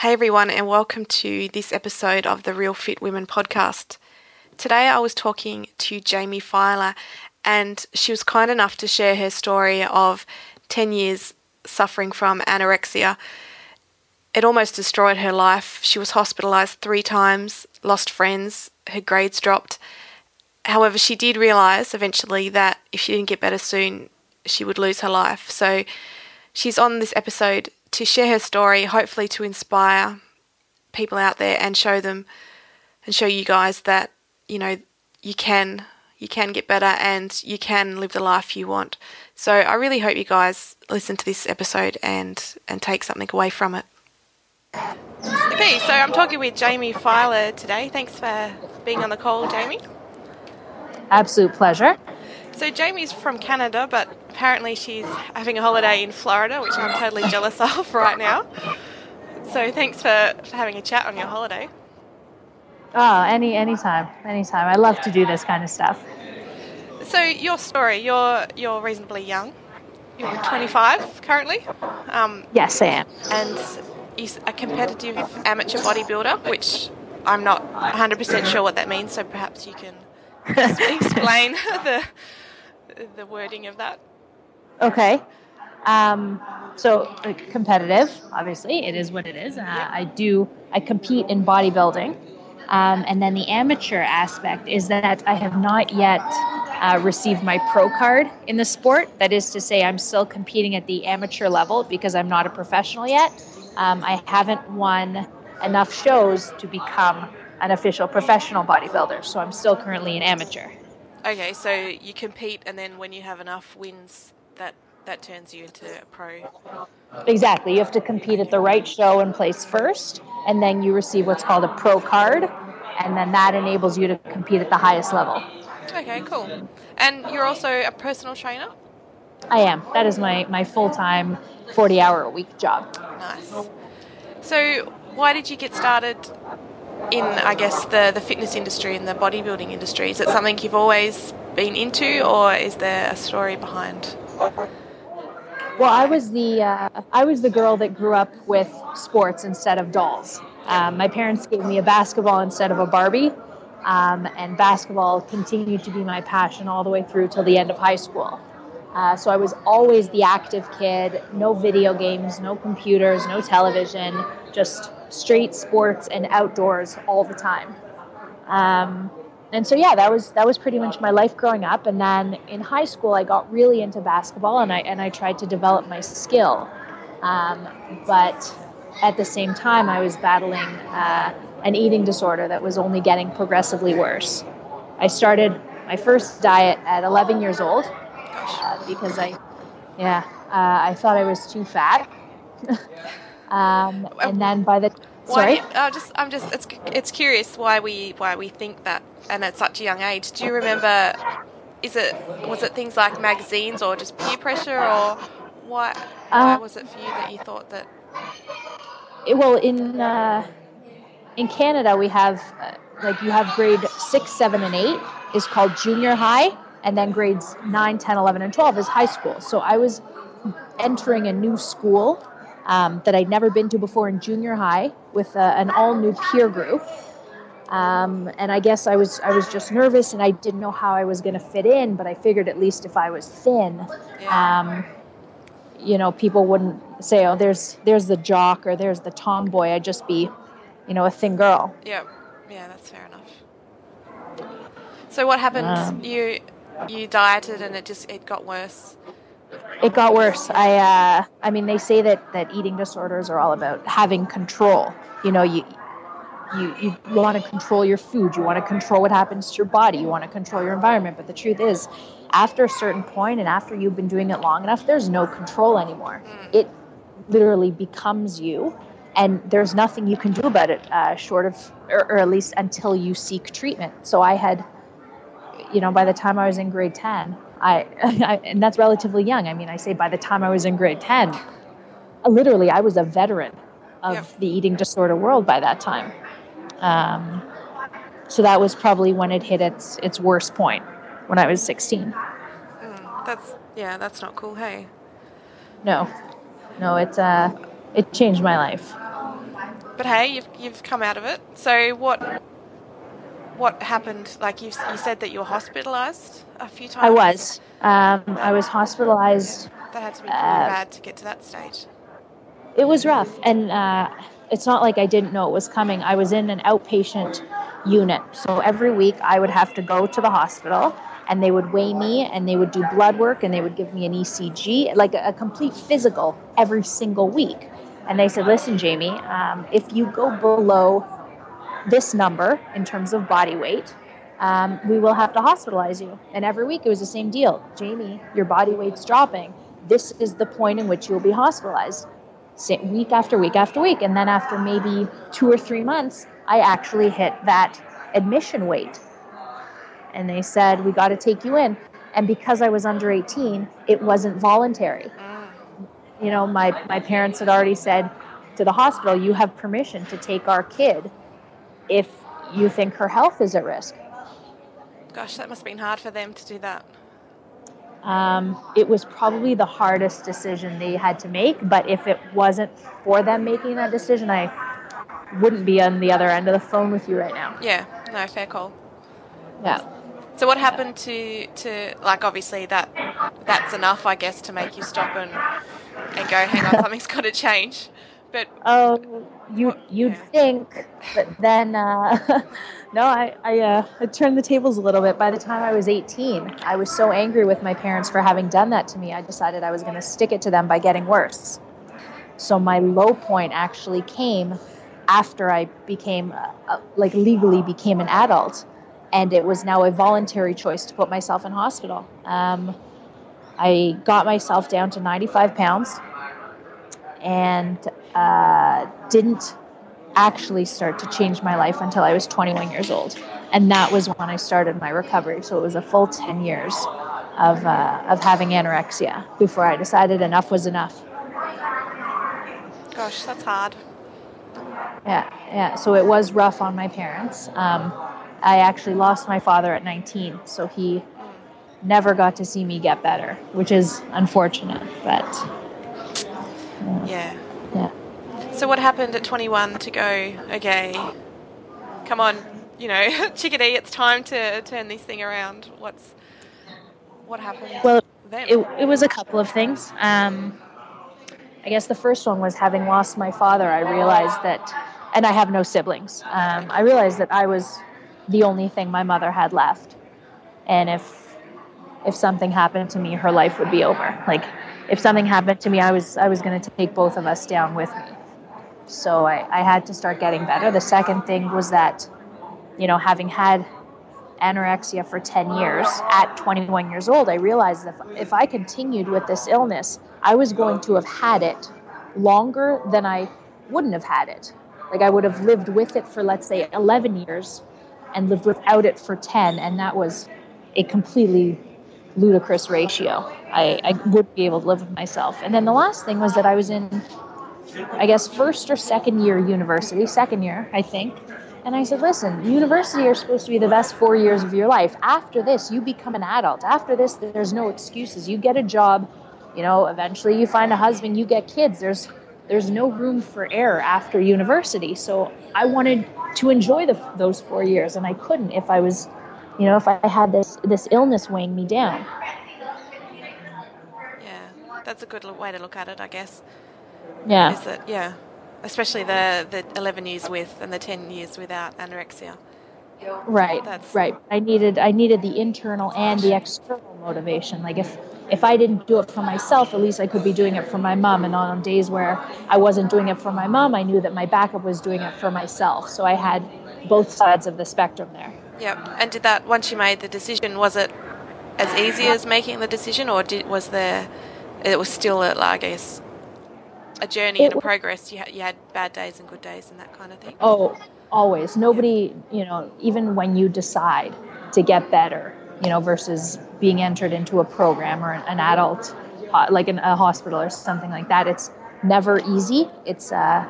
Hey everyone, and welcome to this episode of the Real Fit Women podcast. Today I was talking to Jamie Filer, and she was kind enough to share her story of 10 years suffering from anorexia. It almost destroyed her life. She was hospitalized three times, lost friends, her grades dropped. However, she did realize eventually that if she didn't get better soon, she would lose her life. So she's on this episode to share her story, hopefully to inspire people out there and show them and show you guys that you know you can you can get better and you can live the life you want. So I really hope you guys listen to this episode and and take something away from it. Okay, so I'm talking with Jamie Filer today. Thanks for being on the call, Jamie. Absolute pleasure. So Jamie's from Canada, but apparently she's having a holiday in Florida, which I'm totally jealous of right now. So thanks for, for having a chat on your holiday. Oh, any anytime, anytime. I love to do this kind of stuff. So your story, you're you're reasonably young. You're 25 currently. Um, yes, I am. And you're a competitive amateur bodybuilder, which I'm not 100% sure what that means. So perhaps you can explain the the wording of that? Okay. Um, so competitive, obviously, it is what it is. Uh, I do. I compete in bodybuilding, um, and then the amateur aspect is that I have not yet uh, received my pro card in the sport. That is to say, I'm still competing at the amateur level because I'm not a professional yet. Um, I haven't won enough shows to become an official professional bodybuilder, so I'm still currently an amateur. Okay, so you compete, and then when you have enough wins, that that turns you into a pro. Exactly. You have to compete at the right show and place first, and then you receive what's called a pro card, and then that enables you to compete at the highest level. Okay, cool. And you're also a personal trainer? I am. That is my, my full time, 40 hour a week job. Nice. So, why did you get started in, I guess, the, the fitness industry and the bodybuilding industry? Is it something you've always been into, or is there a story behind? Well, I was the uh, I was the girl that grew up with sports instead of dolls. Um, my parents gave me a basketball instead of a Barbie, um, and basketball continued to be my passion all the way through till the end of high school. Uh, so I was always the active kid. No video games, no computers, no television, just street sports and outdoors all the time. Um, and so yeah, that was that was pretty much my life growing up. And then in high school, I got really into basketball, and I and I tried to develop my skill. Um, but at the same time, I was battling uh, an eating disorder that was only getting progressively worse. I started my first diet at 11 years old uh, because I, yeah, uh, I thought I was too fat. Um, and then by the sorry, why, just I'm just it's it's curious why we why we think that, and at such a young age. Do you remember? Is it was it things like magazines or just peer pressure or why why uh, was it for you that you thought that? It, well, in uh, in Canada we have uh, like you have grade six, seven, and eight is called junior high, and then grades 9, 10, 11, and 12 is high school. So I was entering a new school um, that I'd never been to before in junior high with a, an all new peer group. Um, and I guess I was I was just nervous and I didn't know how I was going to fit in, but I figured at least if I was thin, um, you know, people wouldn't say, "Oh, there's there's the jock or there's the tomboy." I'd just be, you know, a thin girl. Yeah, yeah, that's fair enough. So what happened? Um, you you dieted and it just it got worse it got worse. I uh, I mean, they say that that eating disorders are all about having control. You know, you you you want to control your food. You want to control what happens to your body. You want to control your environment. But the truth is, after a certain point, and after you've been doing it long enough, there's no control anymore. Mm. It literally becomes you, and there's nothing you can do about it, uh, short of, or, or at least until you seek treatment. So I had, you know, by the time I was in grade ten. I, I, and that's relatively young. I mean, I say by the time I was in grade 10, literally I was a veteran of yep. the eating disorder world by that time. Um, so that was probably when it hit its its worst point when I was 16. Mm, that's yeah, that's not cool. Hey. No, no, it's uh, it changed my life. but hey, you've you've come out of it. So what what happened? Like you you said that you were hospitalized a few times. I was. Um, I was hospitalized. That had to be pretty uh, bad to get to that stage. It was rough, and uh, it's not like I didn't know it was coming. I was in an outpatient unit, so every week I would have to go to the hospital and they would weigh me and they would do blood work and they would give me an ECG, like a, a complete physical every single week. And they said, listen, Jamie, um, if you go below this number in terms of body weight, um, we will have to hospitalize you. And every week it was the same deal. Jamie, your body weight's dropping. This is the point in which you'll be hospitalized. Week after week after week. And then after maybe two or three months, I actually hit that admission weight and they said, We got to take you in. And because I was under 18, it wasn't voluntary. You know, my, my parents had already said to the hospital, You have permission to take our kid if you think her health is at risk. Gosh, that must have been hard for them to do that. Um, it was probably the hardest decision they had to make, but if it wasn't for them making that decision, I wouldn't be on the other end of the phone with you right now. Yeah, no, fair call. Yeah. So what happened to to like obviously that that's enough I guess to make you stop and and go hang on something's got to change. But oh, you you'd yeah. think, but then uh, no, I I, uh, I turned the tables a little bit. By the time I was 18, I was so angry with my parents for having done that to me. I decided I was going to stick it to them by getting worse. So my low point actually came after I became uh, uh like legally became an adult and it was now a voluntary choice to put myself in hospital. Um, I got myself down to 95 pounds and uh, didn't actually start to change my life until I was 21 years old. And that was when I started my recovery. So it was a full 10 years of, uh, of having anorexia before I decided enough was enough. Gosh, that's hard. Yeah, yeah. So it was rough on my parents. Um, I actually lost my father at 19, so he never got to see me get better, which is unfortunate. But yeah, yeah. So what happened at 21 to go? Okay, come on, you know, chickadee, it's time to turn this thing around. What's what happened? Well, it, it was a couple of things. Um, I guess the first one was having lost my father. I realized that, and I have no siblings. Um, I realized that I was the only thing my mother had left. And if if something happened to me, her life would be over. Like if something happened to me, I was I was going to take both of us down with me. So I, I had to start getting better. The second thing was that, you know, having had anorexia for 10 years at 21 years old, I realized that if, if I continued with this illness, I was going to have had it longer than I wouldn't have had it. Like I would have lived with it for, let's say, 11 years and lived without it for 10 and that was a completely ludicrous ratio. I, I would be able to live with myself. And then the last thing was that i was in i guess first or second year university second year i think. And i said listen university are supposed to be the best four years of your life. After this you become an adult. After this there's no excuses. You get a job you know eventually you find a husband you get kids. There's there's no room for error after university. So i wanted to enjoy the, those four years, and I couldn't if I was, you know, if I had this this illness weighing me down. Yeah, that's a good way to look at it, I guess. Yeah. Is that yeah, especially the the eleven years with and the ten years without anorexia. Right. That's right. I needed I needed the internal and the external motivation. Like if if I didn't do it for myself, at least I could be doing it for my mom. And on days where I wasn't doing it for my mom, I knew that my backup was doing it for myself. So I had both sides of the spectrum there. Yep. And did that once you made the decision, was it as easy as making the decision, or did, was there? It was still, a, I guess, a journey it and a progress. You had, you had bad days and good days and that kind of thing. Oh, always. Nobody, you know, even when you decide to get better, you know, versus being entered into a program or an, adult, uh, like in a hospital or something like that. It's never easy. It's uh,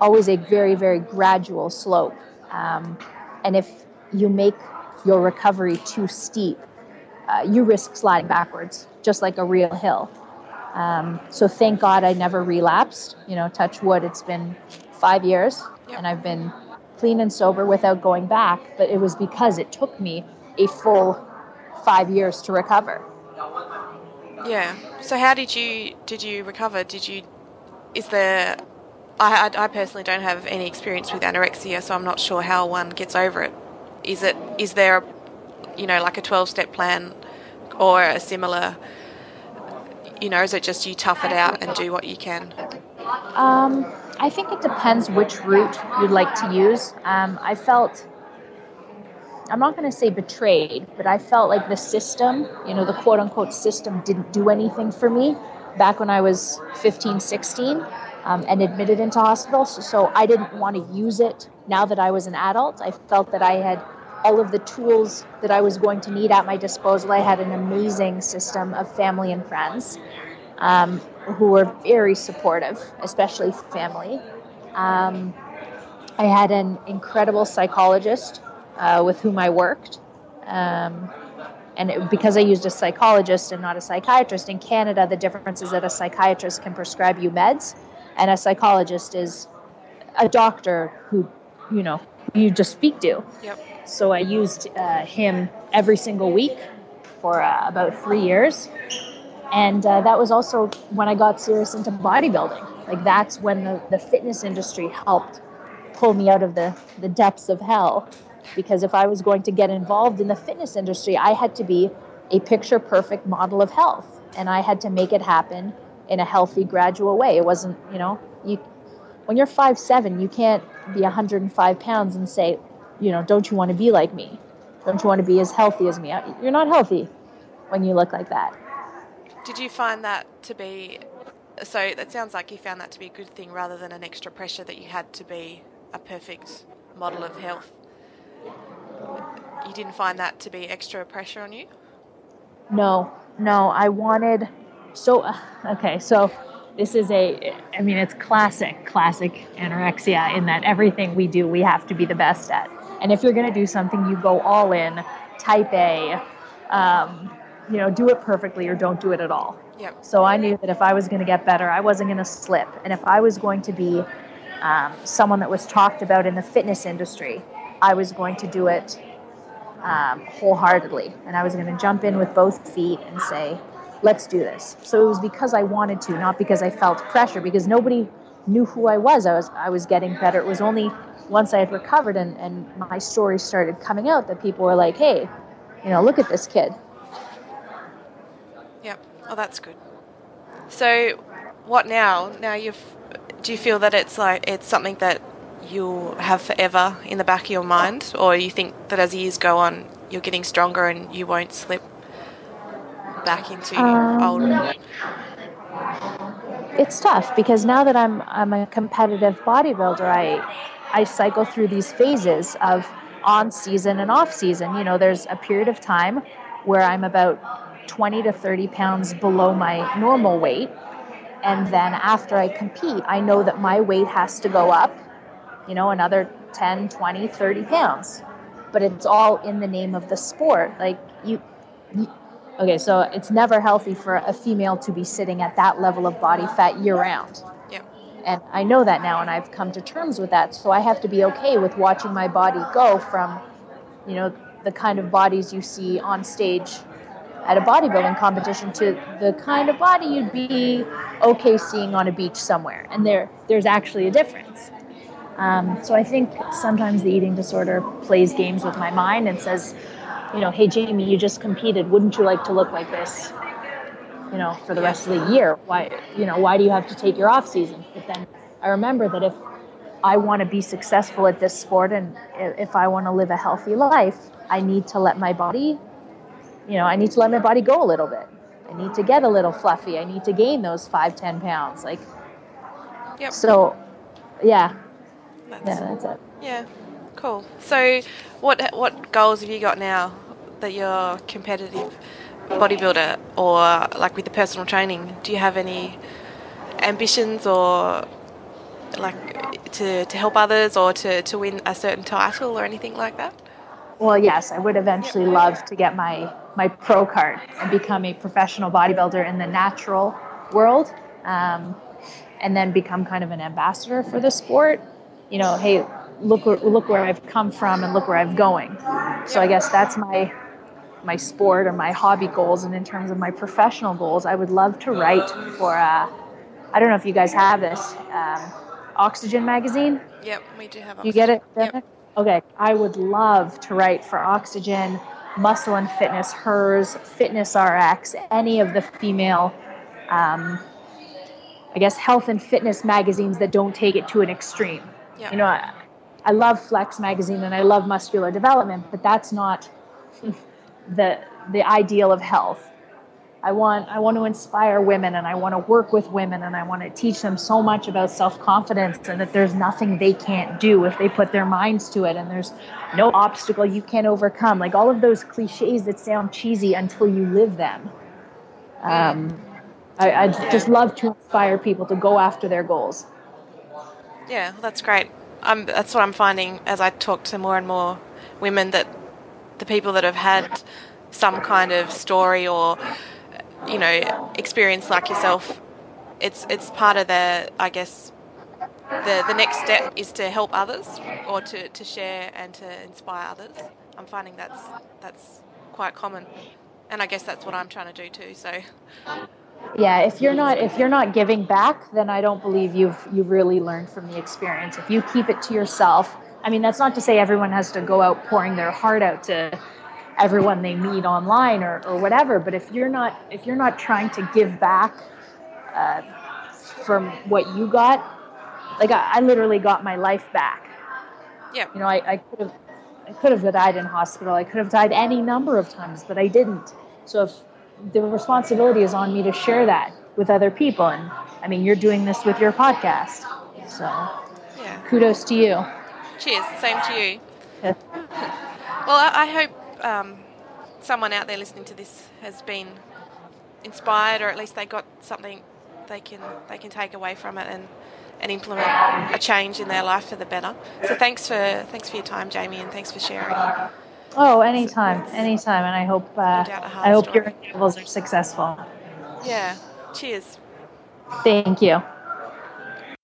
always a very, very gradual slope. Um, and if you make your recovery too steep, uh, you risk sliding backwards, just like a real hill. Um, so thank God I never relapsed. You know, touch wood, it's been five years, yep. and I've been clean and sober without going back. But it was because it took me a full five years to recover. Yeah. So how did you did you recover? Did you is there I, I, personally don't have any experience with anorexia, so I'm not sure how one gets over it. Is it is there, a, you know, like a 12 step plan, or a similar? You know, is it just you tough it out and do what you can? Um, I think it depends which route you'd like to use. Um, I felt, I'm not going to say betrayed, but I felt like the system, you know, the quote unquote system didn't do anything for me back when I was 15, 16 um, and admitted into hospital. So, so I didn't want to use it now that I was an adult. I felt that I had all of the tools that I was going to need at my disposal. I had an amazing system of family and friends um, who were very supportive, especially family. Um, I had an incredible psychologist uh, with whom I worked. Um, and it, because I used a psychologist and not a psychiatrist, in Canada, the difference is that a psychiatrist can prescribe you meds and a psychologist is a doctor who you know you just speak to yep. So i used uh, him every single week for uh, about three years. And uh, that was also when i got serious into bodybuilding. Like that's when the, the fitness industry helped pull me out of the, the depths of hell. Because if i was going to get involved in the fitness industry i had to be a picture perfect model of health. And i had to make it happen in a healthy, gradual way. It wasn't, you know, you when you're five seven, you can't be 105 pounds and say, you know, don't you want to be like me? Don't you want to be as healthy as me? You're not healthy when you look like that. Did you find that to be so? That sounds like you found that to be a good thing rather than an extra pressure that you had to be a perfect model of health. You didn't find that to be extra pressure on you? No, no. I wanted so, uh, okay, so this is a, I mean, it's classic, classic anorexia in that everything we do, we have to be the best at. And if you're going to do something, you go all in, type A, um, you know, do it perfectly or don't do it at all. Yep. So I knew that if I was going to get better, I wasn't going to slip. And if I was going to be um, someone that was talked about in the fitness industry, I was going to do it um, wholeheartedly. And I was going to jump in with both feet and say, let's do this. So it was because I wanted to, not because I felt pressure, because nobody knew who I was. I was I was getting better. It was only once I had recovered and, and my story started coming out that people were like, hey, you know, look at this kid. Yep. Oh, that's good. So, what now? Now you've. Do you feel that it's like it's something that you'll have forever in the back of your mind, or you think that as years go on, you're getting stronger and you won't slip? back into um, old? It's tough because now that I'm I'm a competitive bodybuilder, I I cycle through these phases of on season and off season. You know, there's a period of time where I'm about 20 to 30 pounds below my normal weight. And then after I compete, I know that my weight has to go up, you know, another 10, 20, 30 pounds. But it's all in the name of the sport. Like you, you Okay, so it's never healthy for a female to be sitting at that level of body fat year round. And I know that now, and I've come to terms with that. So I have to be okay with watching my body go from, you know, the kind of bodies you see on stage at a bodybuilding competition to the kind of body you'd be okay seeing on a beach somewhere. And there, there's actually a difference. Um, so I think sometimes the eating disorder plays games with my mind and says, you know, hey Jamie, you just competed. Wouldn't you like to look like this? You know, for the rest of the year. Why, you know, why do you have to take your off season? But then I remember that if I want to be successful at this sport and if I want to live a healthy life, I need to let my body, you know, I need to let my body go a little bit. I need to get a little fluffy. I need to gain those five, ten pounds. Like, yep. so, yeah, that's, yeah, that's it. Yeah, cool. So, what what goals have you got now? that you're competitive bodybuilder or like with the personal training, do you have any ambitions or like to, to help others or to, to win a certain title or anything like that? Well, yes, I would eventually love to get my, my pro card and become a professional bodybuilder in the natural world um, and then become kind of an ambassador for the sport. you know, hey, look look where I've come from and look where I'm going. So I guess that's my my sport or my hobby goals. And in terms of my professional goals, I would love to write for. Uh, I don't know if you guys have this um, Oxygen magazine. Yep, we do have. Oxygen. You get it? Yep. Okay, I would love to write for Oxygen, Muscle and Fitness, Hers, Fitness RX, any of the female. Um, I guess health and fitness magazines that don't take it to an extreme. Yep. You know, I, I love Flex magazine and I love muscular development, but that's not the the ideal of health. I want I want to inspire women and I want to work with women and I want to teach them so much about self-confidence and that there's nothing they can't do if they put their minds to it and there's no obstacle you can't overcome. Like all of those cliches that sound cheesy until you live them. Um, I, I just love to inspire people to go after their goals. Yeah, well, that's great. I'm, that's what I'm finding as I talk to more and more women that the people that have had some kind of story or you know experience like yourself it's it's part of the i guess the the next step is to help others or to, to share and to inspire others. I'm finding that's that's quite common. And i guess that's what i'm trying to do too so. Yeah if you're not if you're not giving back then i don't believe you've you really learned from the experience. If you keep it to yourself i mean that's not to say everyone has to go out pouring their heart out to everyone they meet online or, or whatever but if you're not if you're not trying to give back uh, from what you got like I, I, literally got my life back. Yeah. You know i, I could have i could have died in hospital. I could have died any number of times but i didn't. So if the responsibility is on me to share that with other people and i mean you're doing this with your podcast so yeah. kudos to you cheers same to you well I, I hope um, someone out there listening to this has been inspired, or at least they got something they can they can take away from it and and implement a change in their life for the better. So thanks for thanks for your time, Jamie, and thanks for sharing. Oh, anytime, anytime, and I hope uh, I hope story. your travels are successful. Yeah. Cheers. Thank you.